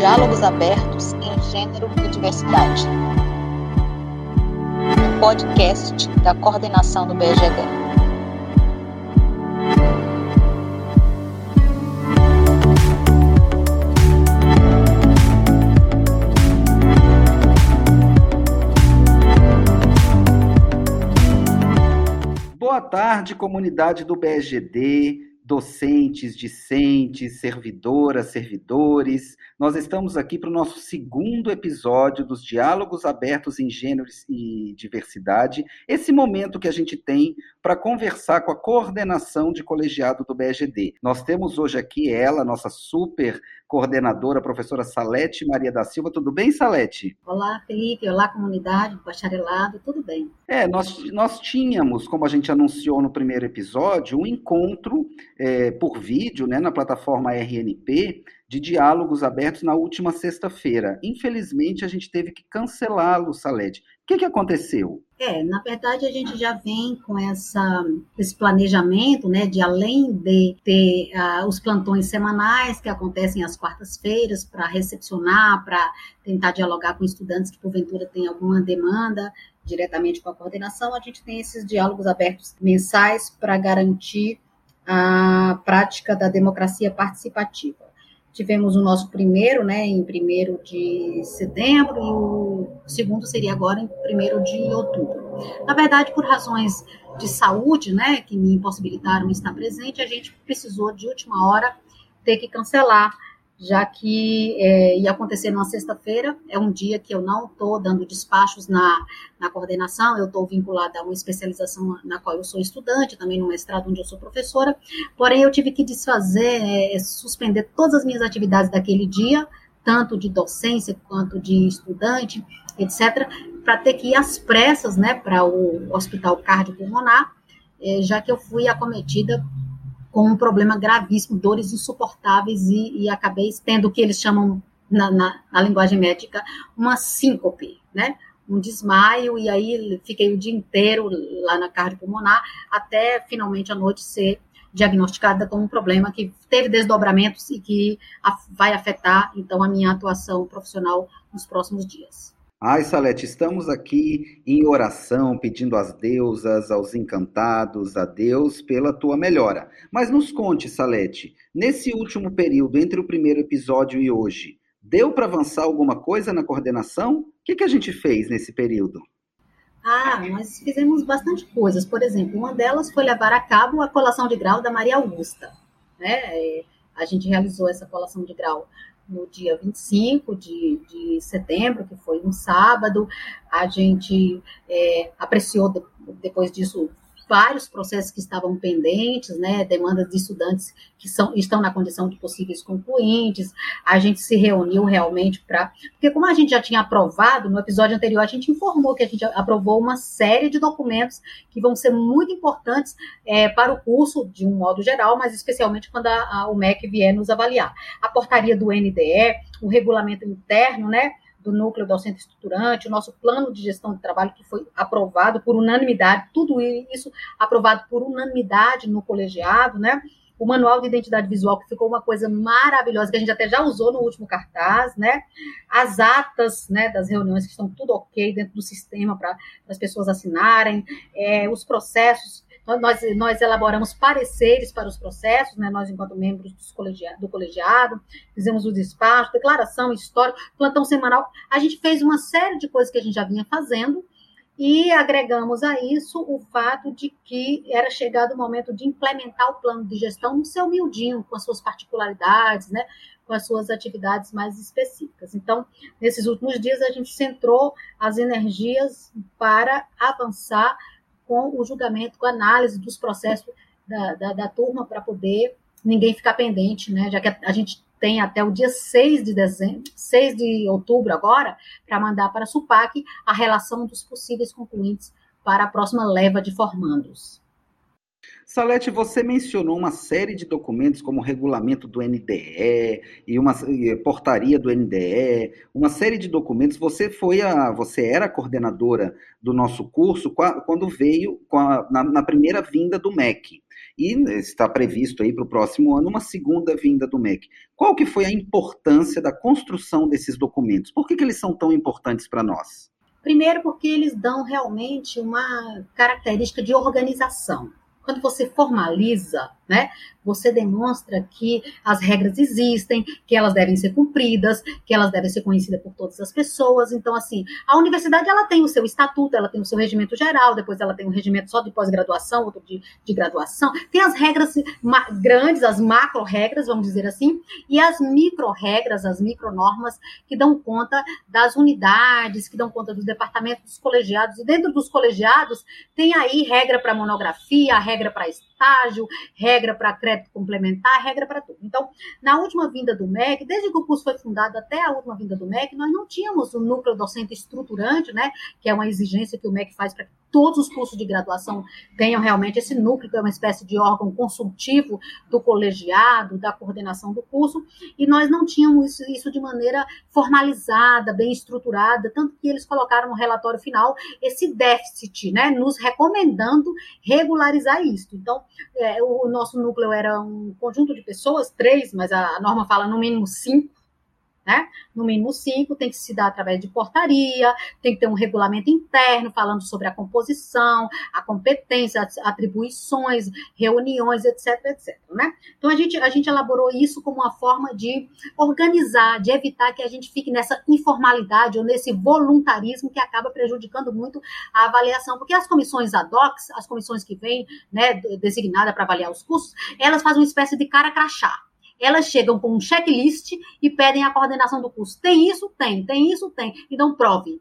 Diálogos Abertos em Gênero e Diversidade. Um podcast da coordenação do BGD. Boa tarde, comunidade do BGD docentes, discentes, servidoras, servidores. Nós estamos aqui para o nosso segundo episódio dos Diálogos Abertos em Gêneros e Diversidade, esse momento que a gente tem para conversar com a coordenação de colegiado do BGD. Nós temos hoje aqui ela, nossa super coordenadora, professora Salete Maria da Silva. Tudo bem, Salete? Olá, Felipe. Olá, comunidade, bacharelado. Tudo bem. É, nós, nós tínhamos, como a gente anunciou no primeiro episódio, um encontro é, por vídeo né, na plataforma RNP de diálogos abertos na última sexta-feira. Infelizmente, a gente teve que cancelá-lo, Salete. O que, que aconteceu? É, na verdade, a gente já vem com essa, esse planejamento, né, de além de ter uh, os plantões semanais que acontecem às quartas-feiras para recepcionar, para tentar dialogar com estudantes que porventura têm alguma demanda diretamente com a coordenação, a gente tem esses diálogos abertos mensais para garantir a prática da democracia participativa. Tivemos o nosso primeiro, né, em 1 de setembro, e o segundo seria agora em 1 de outubro. Na verdade, por razões de saúde, né, que me impossibilitaram estar presente, a gente precisou, de última hora, ter que cancelar já que é, ia acontecer numa sexta-feira, é um dia que eu não estou dando despachos na, na coordenação, eu estou vinculada a uma especialização na qual eu sou estudante, também no mestrado onde eu sou professora, porém eu tive que desfazer, é, suspender todas as minhas atividades daquele dia, tanto de docência quanto de estudante, etc., para ter que ir às pressas né, para o Hospital Cardiopulmonar, é, já que eu fui acometida com um problema gravíssimo, dores insuportáveis, e, e acabei tendo o que eles chamam, na, na, na, linguagem médica, uma síncope, né? Um desmaio, e aí fiquei o dia inteiro lá na cardiopulmonar, até finalmente à noite ser diagnosticada com um problema que teve desdobramentos e que vai afetar, então, a minha atuação profissional nos próximos dias. Ai, Salete, estamos aqui em oração, pedindo às deusas, aos encantados, a Deus, pela tua melhora. Mas nos conte, Salete, nesse último período, entre o primeiro episódio e hoje, deu para avançar alguma coisa na coordenação? O que, que a gente fez nesse período? Ah, nós fizemos bastante coisas. Por exemplo, uma delas foi levar a cabo a colação de grau da Maria Augusta. Né? A gente realizou essa colação de grau no dia 25 de, de setembro, que foi um sábado. A gente é, apreciou depois disso vários processos que estavam pendentes, né, demandas de estudantes que são, estão na condição de possíveis concluintes. A gente se reuniu realmente para. Porque, como a gente já tinha aprovado, no episódio anterior, a gente informou que a gente aprovou uma série de documentos que vão ser muito importantes é, para o curso, de um modo geral, mas especialmente quando a, a, o MEC vier nos avaliar. A portaria do NDE, o regulamento interno, né? Do núcleo docente estruturante, o nosso plano de gestão de trabalho que foi aprovado por unanimidade, tudo isso aprovado por unanimidade no colegiado, né? O manual de identidade visual, que ficou uma coisa maravilhosa, que a gente até já usou no último cartaz, né? As atas né, das reuniões, que estão tudo ok dentro do sistema para as pessoas assinarem, é, os processos nós, nós elaboramos pareceres para os processos, né, nós, enquanto membros do colegiado, fizemos o despacho, declaração, história, plantão semanal. A gente fez uma série de coisas que a gente já vinha fazendo e agregamos a isso o fato de que era chegado o momento de implementar o plano de gestão no seu miudinho, com as suas particularidades, né, com as suas atividades mais específicas. Então, nesses últimos dias, a gente centrou as energias para avançar com o julgamento, com a análise dos processos da, da, da turma para poder ninguém ficar pendente, né? Já que a, a, gente tem até o dia 6 de dezembro, 6 de outubro agora, para mandar para a SUPAC a relação dos possíveis concluintes para a próxima leva de formandos. Salete, você mencionou uma série de documentos, como o regulamento do NDE e uma e portaria do NDE, uma série de documentos. Você foi a, você era a coordenadora do nosso curso quando veio a, na, na, primeira vinda do MEC. e está previsto aí para o próximo ano uma segunda vinda do MEC. Qual que foi a importância da construção desses documentos? Por que, que eles são tão importantes para nós? Primeiro, porque eles dão realmente uma característica de organização. Quando você formaliza, né, você demonstra que as regras existem, que elas devem ser cumpridas, que elas devem ser conhecidas por todas as pessoas. Então, assim, a universidade ela tem o seu estatuto, ela tem o seu regimento geral, depois ela tem um regimento só de pós-graduação, outro de, de graduação. Tem as regras grandes, as macro-regras, vamos dizer assim, e as micro-regras, as micro-normas, que dão conta das unidades, que dão conta dos departamentos dos colegiados. E dentro dos colegiados, tem aí regra para monografia, regra para estágio, regra para crédito complementar, regra para tudo. Então, na última vinda do MEC, desde que o curso foi fundado até a última vinda do MEC, nós não tínhamos um núcleo docente estruturante, né, que é uma exigência que o MEC faz para todos os cursos de graduação tenham realmente esse núcleo, que é uma espécie de órgão consultivo do colegiado, da coordenação do curso, e nós não tínhamos isso, de maneira formalizada, bem estruturada, tanto que eles colocaram no relatório final esse déficit, né, nos recomendando regularizar isso. Então, é, o nosso núcleo era um conjunto de pessoas, três, mas a norma fala no mínimo cinco, né? No mínimo cinco, tem que se dar através de portaria, tem que ter um regulamento interno falando sobre a composição, a competência, as atribuições, reuniões, etc, etc, né? Então a gente, a gente elaborou isso como uma forma de organizar, de evitar que a gente fique nessa informalidade ou nesse voluntarismo que acaba prejudicando muito a avaliação, porque as comissões ad hoc, as comissões que vêm, né, designadas para avaliar os cursos, elas fazem uma espécie de cara crachá elas chegam com um checklist e pedem a coordenação do curso. Tem isso? Tem. Tem isso? Tem. Então, prove.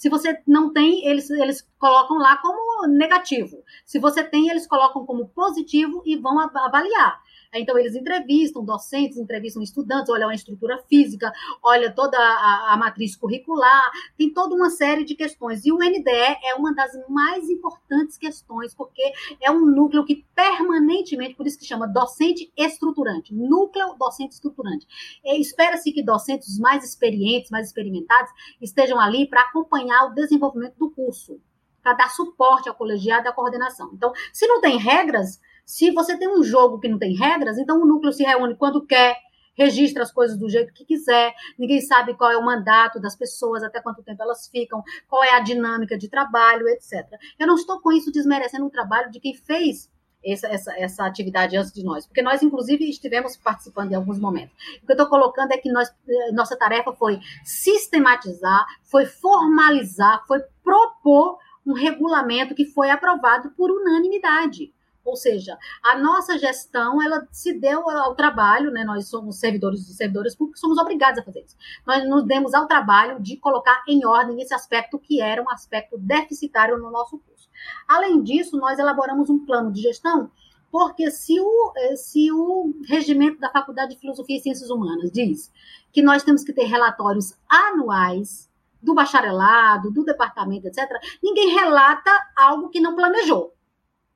Se você não tem, eles, eles colocam lá como negativo. Se você tem, eles colocam como positivo e vão avaliar. Então, eles entrevistam docentes, entrevistam estudantes, olham a estrutura física, olha toda a, a, matriz curricular, tem toda uma série de questões. E o NDE é uma das mais importantes questões, porque é um núcleo que permanentemente, por isso que chama docente estruturante, núcleo docente estruturante. Espera-se que docentes mais experientes, mais experimentados, estejam ali para acompanhar o desenvolvimento do curso para dar suporte ao colegiado e à coordenação. Então, se não tem regras, se você tem um jogo que não tem regras, então o núcleo se reúne quando quer, registra as coisas do jeito que quiser, ninguém sabe qual é o mandato das pessoas, até quanto tempo elas ficam, qual é a dinâmica de trabalho, etc. Eu não estou com isso desmerecendo o trabalho de quem fez essa, essa, essa atividade antes de nós, porque nós, inclusive, estivemos participando em alguns momentos. O que eu estou colocando é que nós, eh, nossa tarefa foi sistematizar, foi formalizar, foi propor um regulamento que foi aprovado por unanimidade. Ou seja, a nossa gestão ela se deu ao trabalho, né? Nós somos servidores e servidores públicos, somos obrigados a fazer isso. Nós nos demos ao trabalho de colocar em ordem esse aspecto que era um aspecto deficitário no nosso curso. Além disso, nós elaboramos um plano de gestão, porque se o, eh, se o regimento da Faculdade de Filosofia e Ciências Humanas diz que nós temos que ter relatórios anuais do bacharelado, do departamento, etc., ninguém relata algo que não planejou.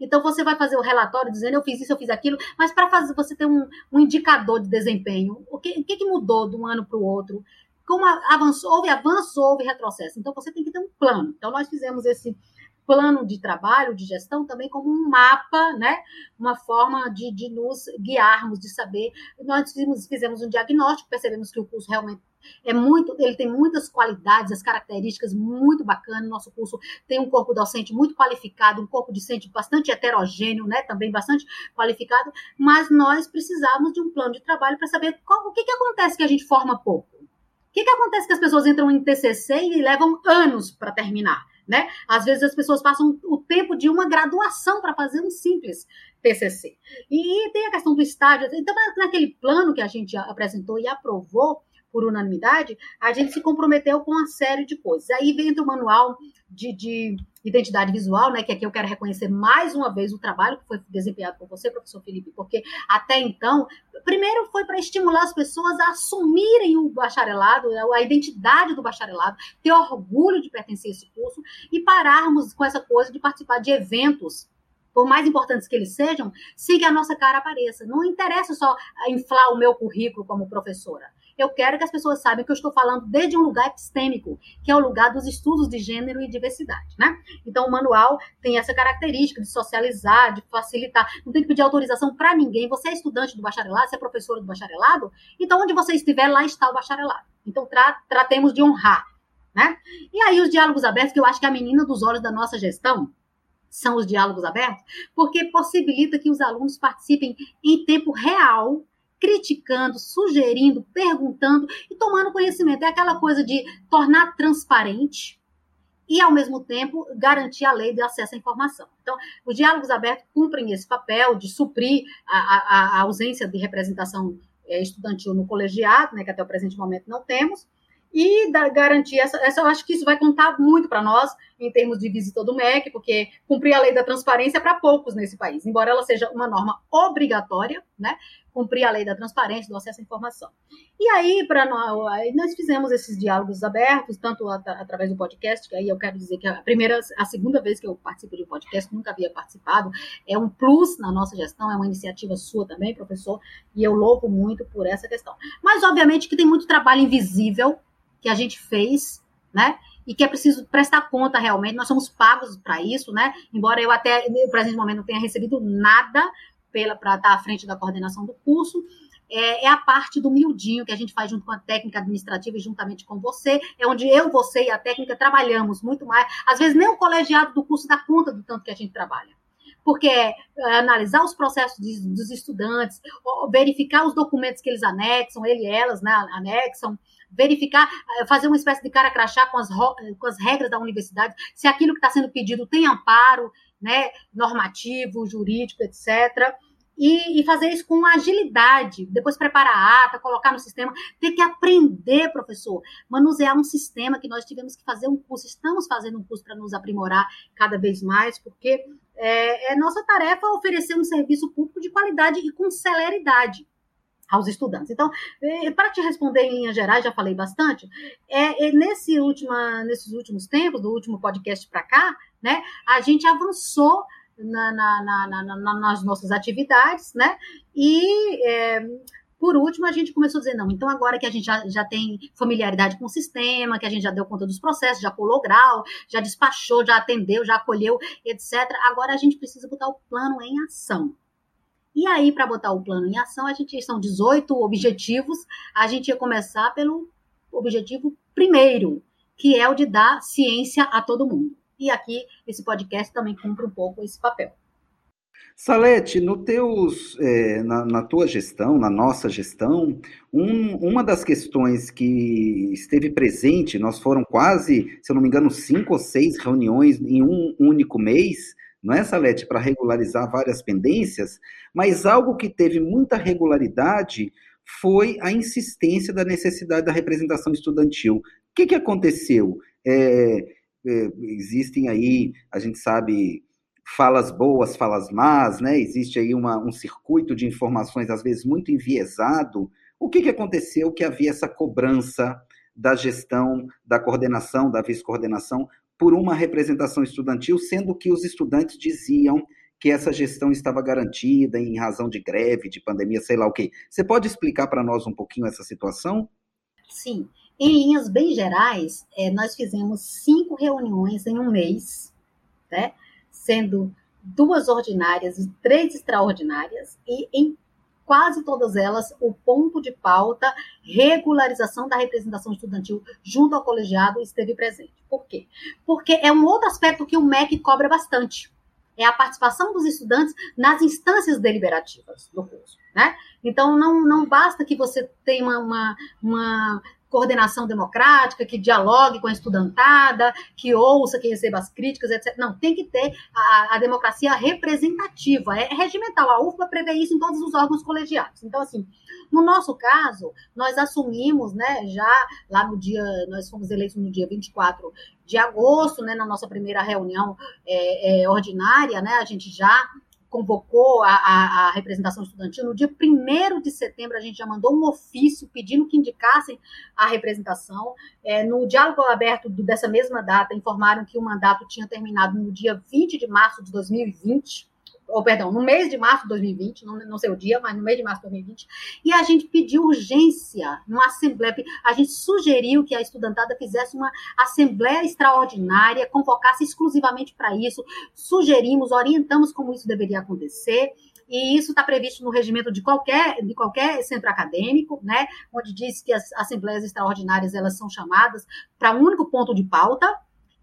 Então você vai fazer o relatório dizendo eu fiz isso, eu fiz aquilo, mas para fazer você ter um, um, indicador de desempenho, o que, o que, mudou de um ano para o outro, como avançou, houve avanço, houve retrocesso. Então você tem que ter um plano. Então nós fizemos esse plano de trabalho, de gestão, também como um mapa, né? uma forma de, de nos guiarmos, de saber. Nós fizemos, fizemos um diagnóstico, percebemos que o curso realmente é muito, ele tem muitas qualidades, as características muito bacanas. Nosso curso tem um corpo docente muito qualificado, um corpo docente bastante heterogêneo, né? Também bastante qualificado, mas nós precisávamos de um plano de trabalho para saber qual, o que, que acontece que a gente forma pouco. O que, que acontece que as pessoas entram em TCC e levam anos para terminar? Né? Às vezes as pessoas passam o tempo de uma graduação para fazer um simples TCC. E tem a questão do estágio. Então, naquele plano que a gente apresentou e aprovou por unanimidade, a gente se comprometeu com uma série de coisas. Aí vem o manual de, de identidade visual, né, que aqui eu quero reconhecer mais uma vez o trabalho que foi desempenhado por você, professor Felipe, porque até então, primeiro foi para estimular as pessoas a assumirem o bacharelado, a identidade do bacharelado, ter orgulho de pertencer a esse curso e pararmos com essa coisa de participar de eventos por mais importantes que eles sejam, sem que a nossa cara apareça. Não interessa só inflar o meu currículo como professora. Eu quero que as pessoas saibam que eu estou falando desde um lugar epistêmico, que é o lugar dos estudos de gênero e diversidade, né? Então, o manual tem essa característica de socializar, de facilitar. Não tem que pedir autorização para ninguém. Você é estudante do bacharelado, você é professora do bacharelado, então onde você estiver, lá está o bacharelado. Então, tra tratemos de honrar, né? E aí, os diálogos abertos, que eu acho que é a menina dos olhos da nossa gestão, são os diálogos abertos, porque possibilita que os alunos participem em tempo real criticando, sugerindo, perguntando e tomando conhecimento. É aquela coisa de tornar transparente e, ao mesmo tempo, garantir a lei de acesso à informação. Então, os diálogos abertos cumprem esse papel de suprir a, a, a ausência de representação é, estudantil no colegiado, né, que até o presente momento não temos, e da, garantir essa, essa, eu acho que isso vai contar muito para nós em termos de visita do MEC, porque cumprir a lei da transparência é para poucos nesse país, embora ela seja uma norma obrigatória, né? Cumprir a lei da transparência, do acesso à informação. E aí, para nós, nós fizemos esses diálogos abertos, tanto at através do podcast, que aí eu quero dizer que a primeira, a segunda vez que eu participo de um podcast, nunca havia participado, é um plus na nossa gestão, é uma iniciativa sua também, professor, e eu louvo muito por essa questão. Mas, obviamente, que tem muito trabalho invisível que a gente fez, né? E que é preciso prestar conta realmente. Nós somos pagos para isso, né? Embora eu até no presente momento não tenha recebido nada para estar à frente da coordenação do curso, é, é, a parte do miudinho que a gente faz junto com a técnica administrativa e juntamente com você, é onde eu, você e a técnica trabalhamos muito mais. Às vezes nem o colegiado do curso dá conta do tanto que a gente trabalha. Porque é, é analisar os processos de, dos estudantes, verificar os documentos que eles anexam, ele e elas né, anexam, verificar, eh, fazer uma espécie de cara crachá com as, com as regras da universidade, se aquilo que está sendo pedido tem amparo, né, normativo, jurídico, etc. E, e, fazer isso com agilidade, depois preparar a ata, colocar no sistema, ter que aprender, professor, manusear um sistema que nós tivemos que fazer um curso, estamos fazendo um curso para nos aprimorar cada vez mais, porque é, é nossa tarefa oferecer um serviço público de qualidade e com celeridade aos estudantes. Então, é, para te responder em linhas gerais, já falei bastante, é, é nesse última, nesses últimos tempos, do último podcast para cá, né, a gente avançou na, na, na, nas nossas atividades, né, e é, por último, a gente começou a dizer, não, então agora que a gente já, já tem familiaridade com o sistema, que a gente já deu conta dos processos, já colou grau, já despachou, já atendeu, já acolheu, etc., agora a gente precisa botar o plano em ação. E aí, para botar o plano em ação, a gente são 18 objetivos. A gente ia começar pelo objetivo primeiro, que é o de dar ciência a todo mundo. E aqui esse podcast também cumpre um pouco esse papel. Salete, no teus, é, na, na, tua gestão, na nossa gestão, um, uma das questões que esteve presente, nós foram quase, se eu não me engano, cinco ou seis reuniões em um único mês, não é, Salete, para regularizar várias pendências, mas algo que teve muita regularidade foi a insistência da necessidade da representação estudantil. O que, que aconteceu? É, é, existem aí, a gente sabe, falas boas, falas más, né? Existe aí uma, um circuito de informações, às vezes, muito enviesado. O que, que aconteceu que havia essa cobrança da gestão, da coordenação, da vice-coordenação, por uma representação estudantil, sendo que os estudantes diziam que essa gestão estava garantida em razão de greve, de pandemia, sei lá o quê. Você pode explicar para nós um pouquinho essa situação? Sim. Em linhas bem gerais, é, nós fizemos cinco reuniões em um mês, né? sendo duas ordinárias e três extraordinárias, e em quase todas elas, o ponto de pauta, regularização da representação estudantil junto ao colegiado, esteve presente. Por quê? Porque é um outro aspecto que o MEC cobra bastante. É a participação dos estudantes nas instâncias deliberativas do curso. Né? Então, não, não basta que você tenha uma, uma, uma coordenação democrática, que dialogue com a estudantada, que ouça, que receba as críticas, etc. Não, tem que ter a, a democracia representativa, é regimental. A UFBA prevê isso em todos os órgãos colegiados. Então, assim, no nosso caso, nós assumimos, né, já lá no dia, nós fomos eleitos no dia 24 de agosto, né, na nossa primeira reunião é, é, ordinária, né, a gente já convocou a, a, a, representação estudantil, no dia 1 de setembro a gente já mandou um ofício pedindo que indicassem a representação. É, no diálogo aberto dessa mesma data, informaram que o mandato tinha terminado no dia 20 de março de 2020, ou perdão, no mês de março de 2020, não, não sei o dia, mas no mês de março de 2020, e a gente pediu urgência numa assembleia, a gente sugeriu que a estudantada fizesse uma assembleia extraordinária, convocasse exclusivamente para isso, sugerimos, orientamos como isso deveria acontecer, e isso está previsto no regimento de qualquer, de qualquer centro acadêmico, né, onde diz que as assembleias extraordinárias elas são chamadas para um único ponto de pauta,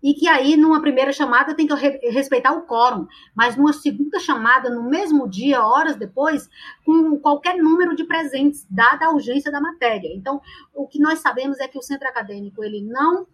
e que aí, numa primeira chamada, tem que respeitar o quórum, mas numa segunda chamada, no mesmo dia, horas depois, com qualquer número de presentes, dada a urgência da matéria. Então, o que nós sabemos é que o centro acadêmico, ele não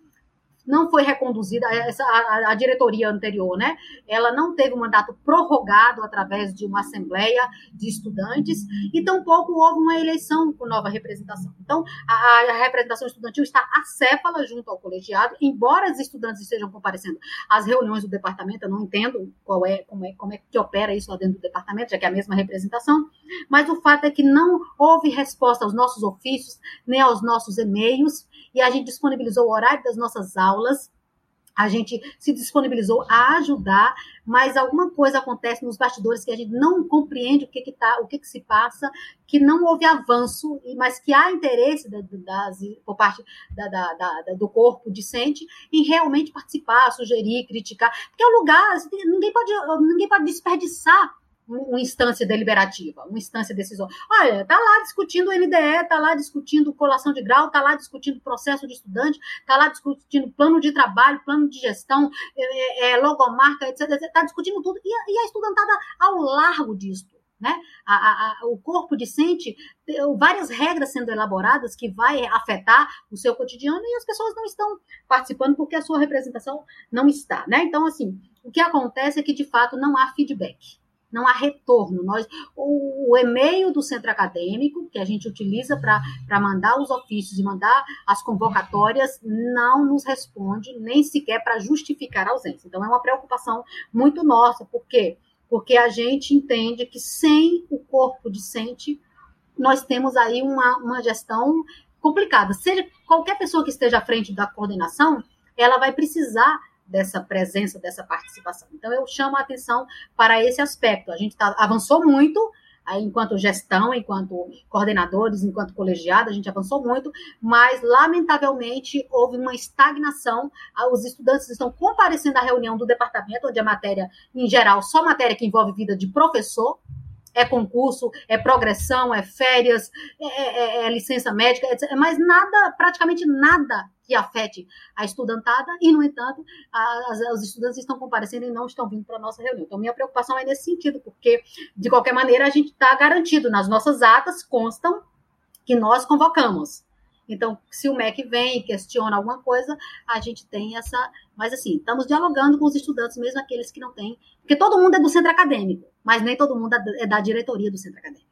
não foi reconduzida, essa, a, a, diretoria anterior, né? Ela não teve um mandato prorrogado através de uma assembleia de estudantes e tampouco houve uma eleição com nova representação. Então, a, a representação estudantil está acéfala junto ao colegiado, embora os estudantes estejam comparecendo às reuniões do departamento, eu não entendo qual é, como é, como é que opera isso lá dentro do departamento, já que é a mesma representação, mas o fato é que não houve resposta aos nossos ofícios, nem aos nossos e-mails, e a gente disponibilizou o horário das nossas aulas, a gente se disponibilizou a ajudar, mas alguma coisa acontece nos bastidores que a gente não compreende o que, que, tá, o que, que se passa, que não houve avanço, mas que há interesse da, por parte da, da, do corpo discente em realmente participar, sugerir, criticar, porque é um lugar, assim, ninguém pode, ninguém pode desperdiçar uma instância deliberativa, uma instância decisória. Olha, está lá discutindo o NDE, está lá discutindo colação de grau, está lá discutindo processo de estudante, está lá discutindo plano de trabalho, plano de gestão, é, é, é logomarca, etc. Está discutindo tudo. E, e a estudantada ao largo disso. Né? A, a, o corpo discente, várias regras sendo elaboradas que vai afetar o seu cotidiano e as pessoas não estão participando porque a sua representação não está. Né? Então, assim, o que acontece é que, de fato, não há feedback não há retorno. Nós, o, o, e-mail do centro acadêmico, que a gente utiliza para mandar os ofícios e mandar as convocatórias, não nos responde, nem sequer para justificar a ausência. Então, é uma preocupação muito nossa, por quê? Porque a gente entende que sem o corpo discente, nós temos aí uma, uma gestão complicada. Seja qualquer pessoa que esteja à frente da coordenação, ela vai precisar dessa presença, dessa participação. Então, eu chamo a atenção para esse aspecto. A gente tá, avançou muito, enquanto gestão, enquanto coordenadores, enquanto colegiado, a gente avançou muito, mas, lamentavelmente, houve uma estagnação. Os estudantes estão comparecendo à reunião do departamento, onde a matéria, em geral, só matéria que envolve vida de professor, é concurso, é progressão, é férias, é, é, é licença médica, etc. mas nada, praticamente nada que afete a estudantada, e, no entanto, as, os estudantes estão comparecendo e não estão vindo para a nossa reunião. Então, minha preocupação é nesse sentido, porque, de qualquer maneira, a gente está garantido, nas nossas atas constam que nós convocamos. Então, se o MEC vem e questiona alguma coisa, a gente tem essa. Mas, assim, estamos dialogando com os estudantes, mesmo aqueles que não têm. Porque todo mundo é do centro acadêmico, mas nem todo mundo é da diretoria do centro acadêmico.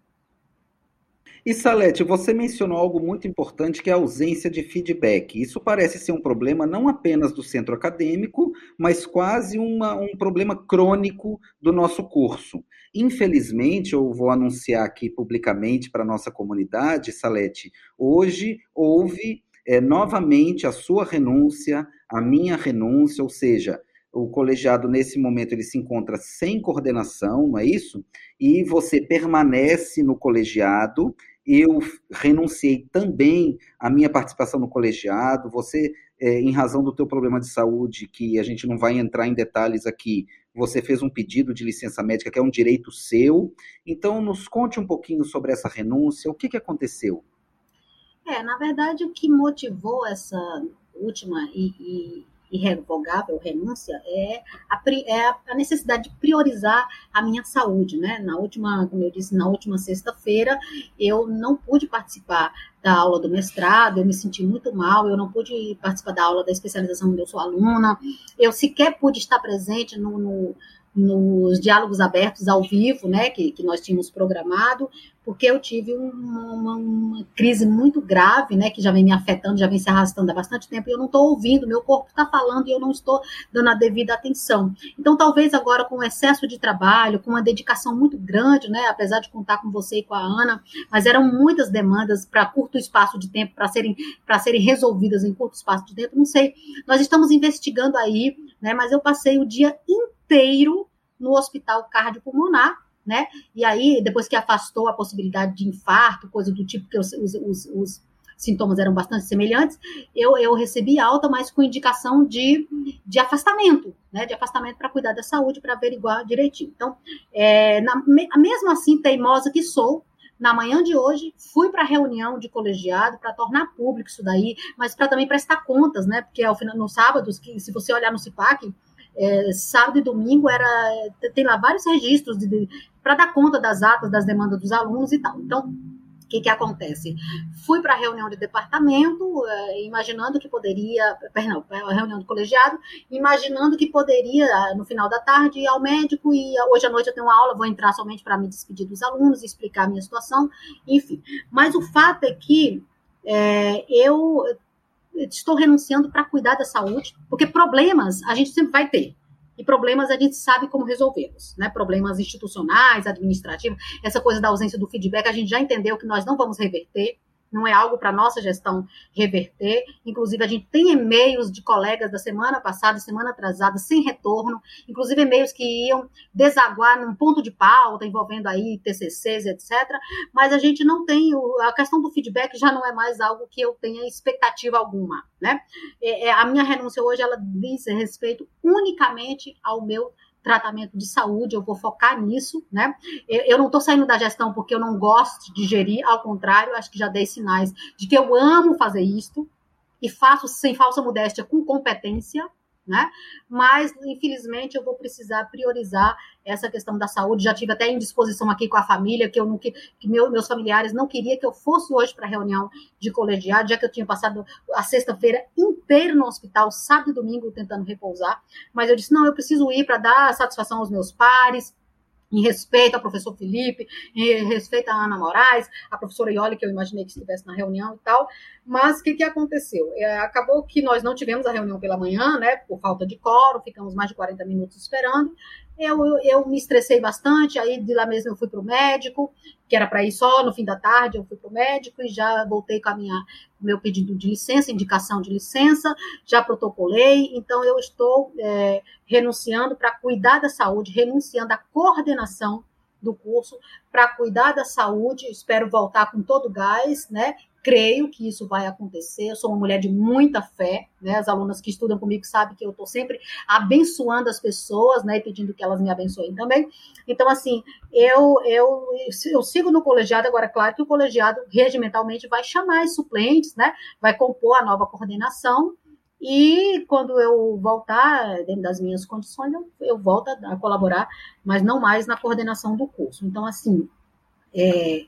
E Salete, você mencionou algo muito importante que é a ausência de feedback. Isso parece ser um problema não apenas do centro acadêmico, mas quase uma, um problema crônico do nosso curso. Infelizmente, eu vou anunciar aqui publicamente para a nossa comunidade, Salete, hoje houve é, novamente a sua renúncia, a minha renúncia, ou seja, o colegiado nesse momento ele se encontra sem coordenação, não é isso? E você permanece no colegiado eu renunciei também à minha participação no colegiado. Você, é, em razão do teu problema de saúde, que a gente não vai entrar em detalhes aqui, você fez um pedido de licença médica, que é um direito seu. Então, nos conte um pouquinho sobre essa renúncia. O que, que aconteceu? É, na verdade, o que motivou essa última e, e irrevogável renúncia é a, é a necessidade de priorizar a minha saúde, né? Na última, como eu disse, na última sexta-feira, eu não pude participar da aula do mestrado, eu me senti muito mal, eu não pude participar da aula da especialização onde eu sou aluna, eu sequer pude estar presente no, no nos diálogos abertos ao vivo, né, que, que nós tínhamos programado, porque eu tive uma, uma, uma, crise muito grave, né, que já vem me afetando, já vem se arrastando há bastante tempo, e eu não estou ouvindo, meu corpo está falando e eu não estou dando a devida atenção. Então, talvez agora com excesso de trabalho, com uma dedicação muito grande, né, apesar de contar com você e com a Ana, mas eram muitas demandas para curto espaço de tempo, para serem, serem resolvidas em curto espaço de tempo, não sei. Nós estamos investigando aí, né, mas eu passei o dia inteiro inteiro no hospital cardiopulmonar, né? E aí, depois que afastou a possibilidade de infarto, coisa do tipo, que os, os, os sintomas eram bastante semelhantes, eu, eu recebi alta, mas com indicação de, de afastamento, né? De afastamento para cuidar da saúde, para averiguar direitinho. Então, é, na, mesmo assim, teimosa que sou, na manhã de hoje, fui para a reunião de colegiado para tornar público isso daí, mas para também prestar contas, né? Porque ao final, no sábado, se você olhar no CIPAC, é, sábado e domingo era tem lá vários registros para dar conta das atas, das demandas dos alunos e tal. Então, o que, que acontece? Fui para a reunião de departamento, eh, imaginando que poderia, perdão, a reunião do colegiado, imaginando que poderia, no final da tarde, ir ao médico e hoje à noite eu tenho uma aula, vou entrar somente para me despedir dos alunos, explicar a minha situação, enfim. Mas o fato é que é, eu estou renunciando para cuidar da saúde, porque problemas a gente sempre vai ter e problemas a gente sabe como resolvê-los, né? Problemas institucionais, administrativos, essa coisa da ausência do feedback, a gente já entendeu que nós não vamos reverter, não é algo para nossa gestão reverter. Inclusive, a gente tem e-mails de colegas da semana passada, semana atrasada, sem retorno, inclusive e-mails que iam desaguar num ponto de pauta envolvendo aí TCCs, etc. Mas a gente não tem, a questão do feedback já não é mais algo que eu tenha expectativa alguma, né? É, é, a minha renúncia hoje, ela diz respeito unicamente ao meu tratamento de saúde, eu vou focar nisso, né? Eu não estou saindo da gestão porque eu não gosto de gerir, ao contrário, acho que já dei sinais de que eu amo fazer isto e faço sem falsa modéstia, com competência, né? Mas, infelizmente, eu vou precisar priorizar essa questão da saúde. Já tive até indisposição aqui com a família, que eu não que, que meu, meus familiares não queriam que eu fosse hoje para a reunião de colegiado, já que eu tinha passado a sexta-feira inteira no hospital, sábado e domingo, tentando repousar. Mas eu disse: não, eu preciso ir para dar satisfação aos meus pares, em respeito ao professor Felipe, em respeito à Ana Moraes, a professora Ioli, que eu imaginei que estivesse na reunião e tal. Mas o que, que aconteceu? É, acabou que nós não tivemos a reunião pela manhã, né, por falta de coro, ficamos mais de 40 minutos esperando. Eu, eu, me estressei bastante, aí de lá mesmo eu fui para o médico, que era para ir só no fim da tarde, eu fui para o médico e já voltei com a minha, meu pedido de licença, indicação de licença, já protocolei, então eu estou é, renunciando para cuidar da saúde, renunciando à coordenação do curso para cuidar da saúde, espero voltar com todo gás, né? Creio que isso vai acontecer. Eu sou uma mulher de muita fé, né? As alunas que estudam comigo sabem que eu estou sempre abençoando as pessoas, né? E pedindo que elas me abençoem também. Então, assim, eu, eu, eu sigo no colegiado, agora, claro que o colegiado regimentalmente vai chamar as suplentes, né? Vai compor a nova coordenação. E quando eu voltar, dentro das minhas condições, eu, eu volto a, a colaborar, mas não mais na coordenação do curso. Então, assim, é,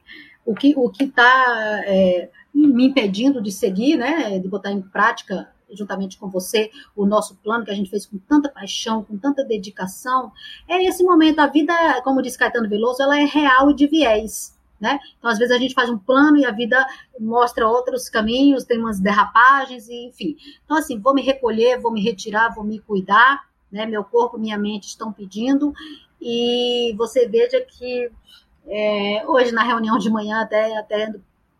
o que o está é, me impedindo de seguir, né, de botar em prática juntamente com você o nosso plano que a gente fez com tanta paixão, com tanta dedicação, é esse momento. A vida, como diz Caetano Veloso, ela é real e de viés. Né? Então, às vezes, a gente faz um plano e a vida mostra outros caminhos, tem umas derrapagens, e, enfim. Então, assim, vou me recolher, vou me retirar, vou me cuidar, né? Meu corpo, minha mente estão pedindo, e você veja que é, hoje, na reunião de manhã, até, até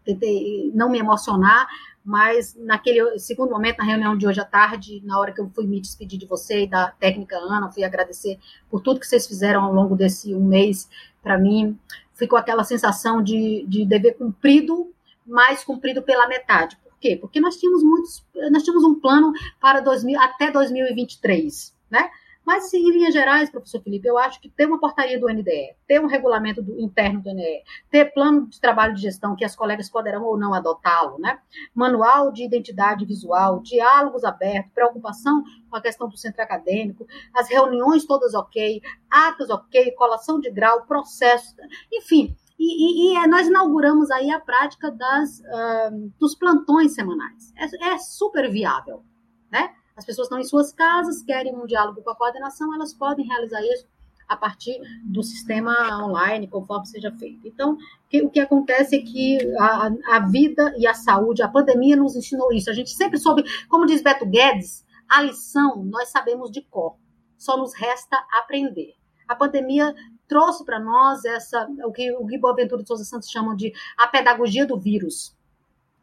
tentei não me emocionar, mas naquele segundo momento, na reunião de hoje à tarde, na hora que eu fui me despedir de você e da técnica Ana, fui agradecer por tudo que vocês fizeram ao longo desse um mês para mim, ficou aquela sensação de, de dever cumprido, mas cumprido pela metade. Por quê? Porque nós tínhamos muitos, nós tínhamos um plano para 2000, até 2023, né? Mas, assim, em linhas gerais, professor Felipe, eu acho que ter uma portaria do NDE, ter um regulamento do, interno do NDE, ter plano de trabalho de gestão que as colegas poderão ou não adotá-lo, né? manual de identidade visual, diálogos abertos, preocupação com a questão do centro acadêmico, as reuniões todas ok, atos ok, colação de grau, processos, enfim, e, e, e, nós inauguramos aí a prática das, uh, dos plantões semanais. É, é, super viável, né? As pessoas estão em suas casas, querem um diálogo com a coordenação, elas podem realizar isso a partir do sistema online, conforme seja feito. Então, que, o que acontece é que a, a, vida e a saúde, a pandemia nos ensinou isso. A gente sempre soube, como diz Beto Guedes, a lição nós sabemos de cor, só nos resta aprender. A pandemia trouxe para nós essa, o que o Gui Boaventura de Souza Santos chamam de a pedagogia do vírus.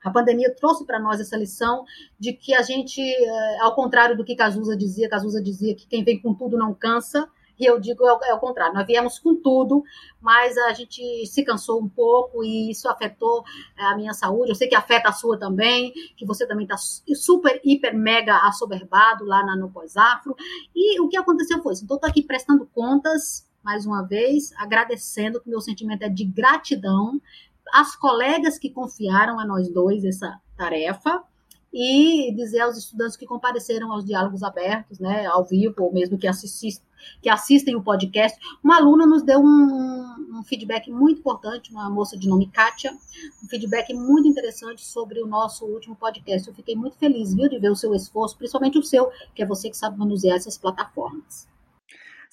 A pandemia trouxe para nós essa lição de que a gente, eh, ao contrário do que Cazuza dizia, Cazuza dizia que quem vem com tudo não cansa, E eu digo é, é o contrário, nós viemos com tudo, mas a gente se cansou um pouco e isso afetou é, a minha saúde. Eu sei que afeta a sua também, que você também está super, hiper, mega assoberbado lá na, no pós-afro. E o que aconteceu foi isso. Então, estou aqui prestando contas mais uma vez, agradecendo, que meu sentimento é de gratidão às colegas que confiaram a nós dois essa tarefa e dizer aos estudantes que compareceram aos diálogos abertos, né, ao vivo, ou mesmo que, assistem, que assistem o podcast. Uma aluna nos deu um, um, feedback muito importante, uma moça de nome Kátia, um feedback muito interessante sobre o nosso último podcast. Eu fiquei muito feliz, viu, de ver o seu esforço, principalmente o seu, que é você que sabe manusear essas plataformas.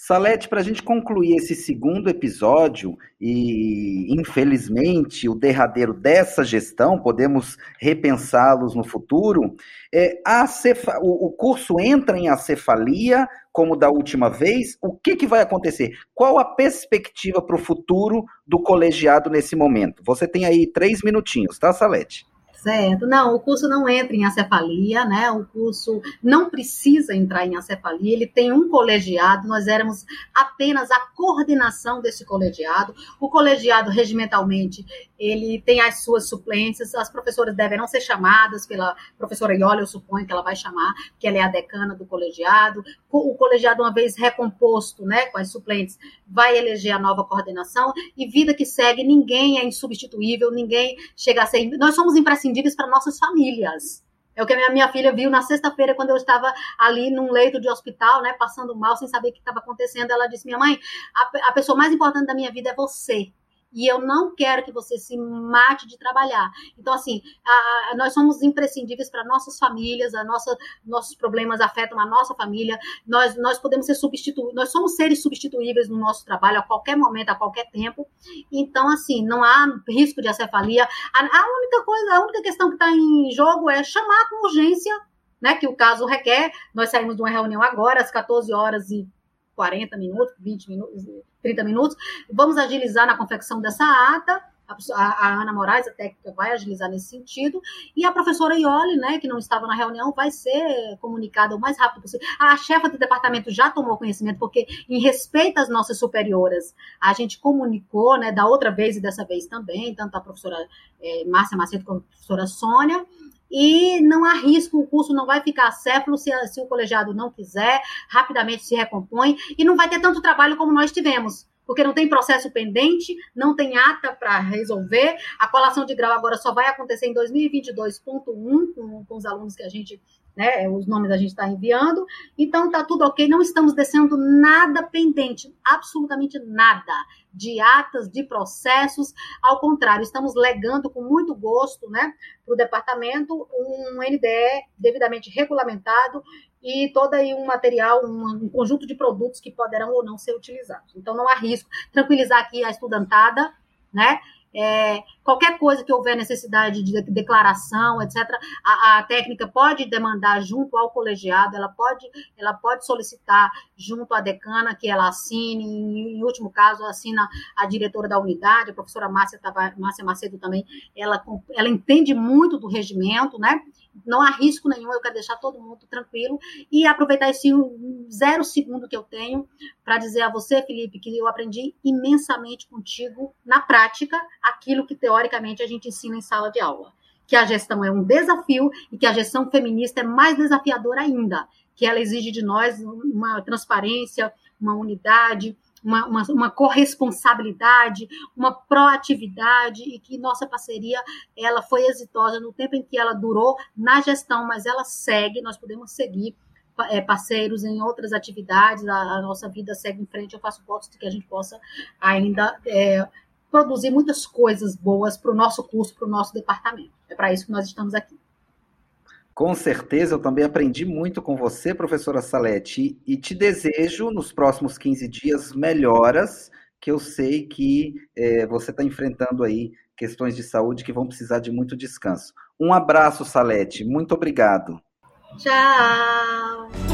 Salete, para a gente concluir esse segundo episódio, e infelizmente o derradeiro dessa gestão, podemos repensá-los no futuro, é, cefa, o, o, curso entra em acefalia, como da última vez, o que, que vai acontecer? Qual a perspectiva para o futuro do colegiado nesse momento? Você tem aí três minutinhos, tá, Salete? Certo. Não, o curso não entra em acefalia, né? O curso não precisa entrar em acefalia, ele tem um colegiado, nós éramos apenas a coordenação desse colegiado. O colegiado, regimentalmente, ele tem as suas suplências, as professoras deverão ser chamadas pela professora Ioli, eu suponho que ela vai chamar, que ela é a decana do colegiado. O colegiado, uma vez recomposto, né, com as suplentes, vai eleger a nova coordenação e vida que segue, ninguém é insubstituível, ninguém chega a ser... Nós somos imprescindíveis imprescindíveis para nossas famílias. É o que a minha, minha filha viu na sexta-feira, quando eu estava ali num leito de hospital, né, passando mal, sem saber o que estava acontecendo. Ela disse: Minha mãe, a, a pessoa mais importante da minha vida é você e eu não quero que você se mate de trabalhar. Então, assim, a, a, nós somos imprescindíveis para nossas famílias, a nossa, nossos problemas afetam a nossa família, nós, nós podemos ser substituídos, nós somos seres substituíveis no nosso trabalho a qualquer momento, a qualquer tempo. Então, assim, não há risco de acefalia. A, a única coisa, a única questão que está em jogo é chamar com urgência, né, que o caso requer. Nós saímos de uma reunião agora, às 14 horas e 40 minutos, 20 minutos, 30 minutos. Vamos agilizar na confecção dessa ata. A, a, Ana Moraes, a técnica, vai agilizar nesse sentido. E a professora Ioli, né, que não estava na reunião, vai ser comunicada o mais rápido possível. A chefa do departamento já tomou conhecimento, porque, em respeito às nossas superioras, a gente comunicou, né, da outra vez e dessa vez também, tanto a professora é, Márcia Macedo como a professora Sônia e não há risco, o curso não vai ficar acéfalo se, se o colegiado não quiser, rapidamente se recompõe e não vai ter tanto trabalho como nós tivemos porque não tem processo pendente, não tem ata para resolver. A colação de grau agora só vai acontecer em 2022.1 com, com os alunos que a gente né? Os nomes a gente está enviando. Então tá tudo ok, não estamos descendo nada pendente, absolutamente nada de atas, de processos. Ao contrário, estamos legando com muito gosto, né, para o departamento um NDE devidamente regulamentado e todo aí um material, um, um, conjunto de produtos que poderão ou não ser utilizados. Então não há risco. Tranquilizar aqui a estudantada, né? É, qualquer coisa que houver necessidade de declaração, etc., a, a, técnica pode demandar junto ao colegiado, ela pode, ela pode solicitar junto à decana que ela assine, em, em último caso, assina a diretora da unidade, a professora Márcia, Márcia Macedo também, ela, ela entende muito do regimento, né? Não há risco nenhum, eu quero deixar todo mundo tranquilo e aproveitar esse zero segundo que eu tenho para dizer a você, Felipe, que eu aprendi imensamente contigo na prática aquilo que teoricamente a gente ensina em sala de aula. Que a gestão é um desafio e que a gestão feminista é mais desafiadora ainda, que ela exige de nós uma transparência, uma unidade, uma, uma, uma, corresponsabilidade, uma proatividade e que nossa parceria ela foi exitosa no tempo em que ela durou na gestão, mas ela segue, nós podemos seguir é, parceiros em outras atividades, a, a, nossa vida segue em frente, eu faço votos de que a gente possa ainda é, produzir muitas coisas boas para o nosso curso, para o nosso departamento. É para isso que nós estamos aqui. Com certeza, eu também aprendi muito com você, professora Salete, e te desejo nos próximos 15 dias melhoras, que eu sei que é, você está enfrentando aí questões de saúde que vão precisar de muito descanso. Um abraço, Salete, muito obrigado. Tchau!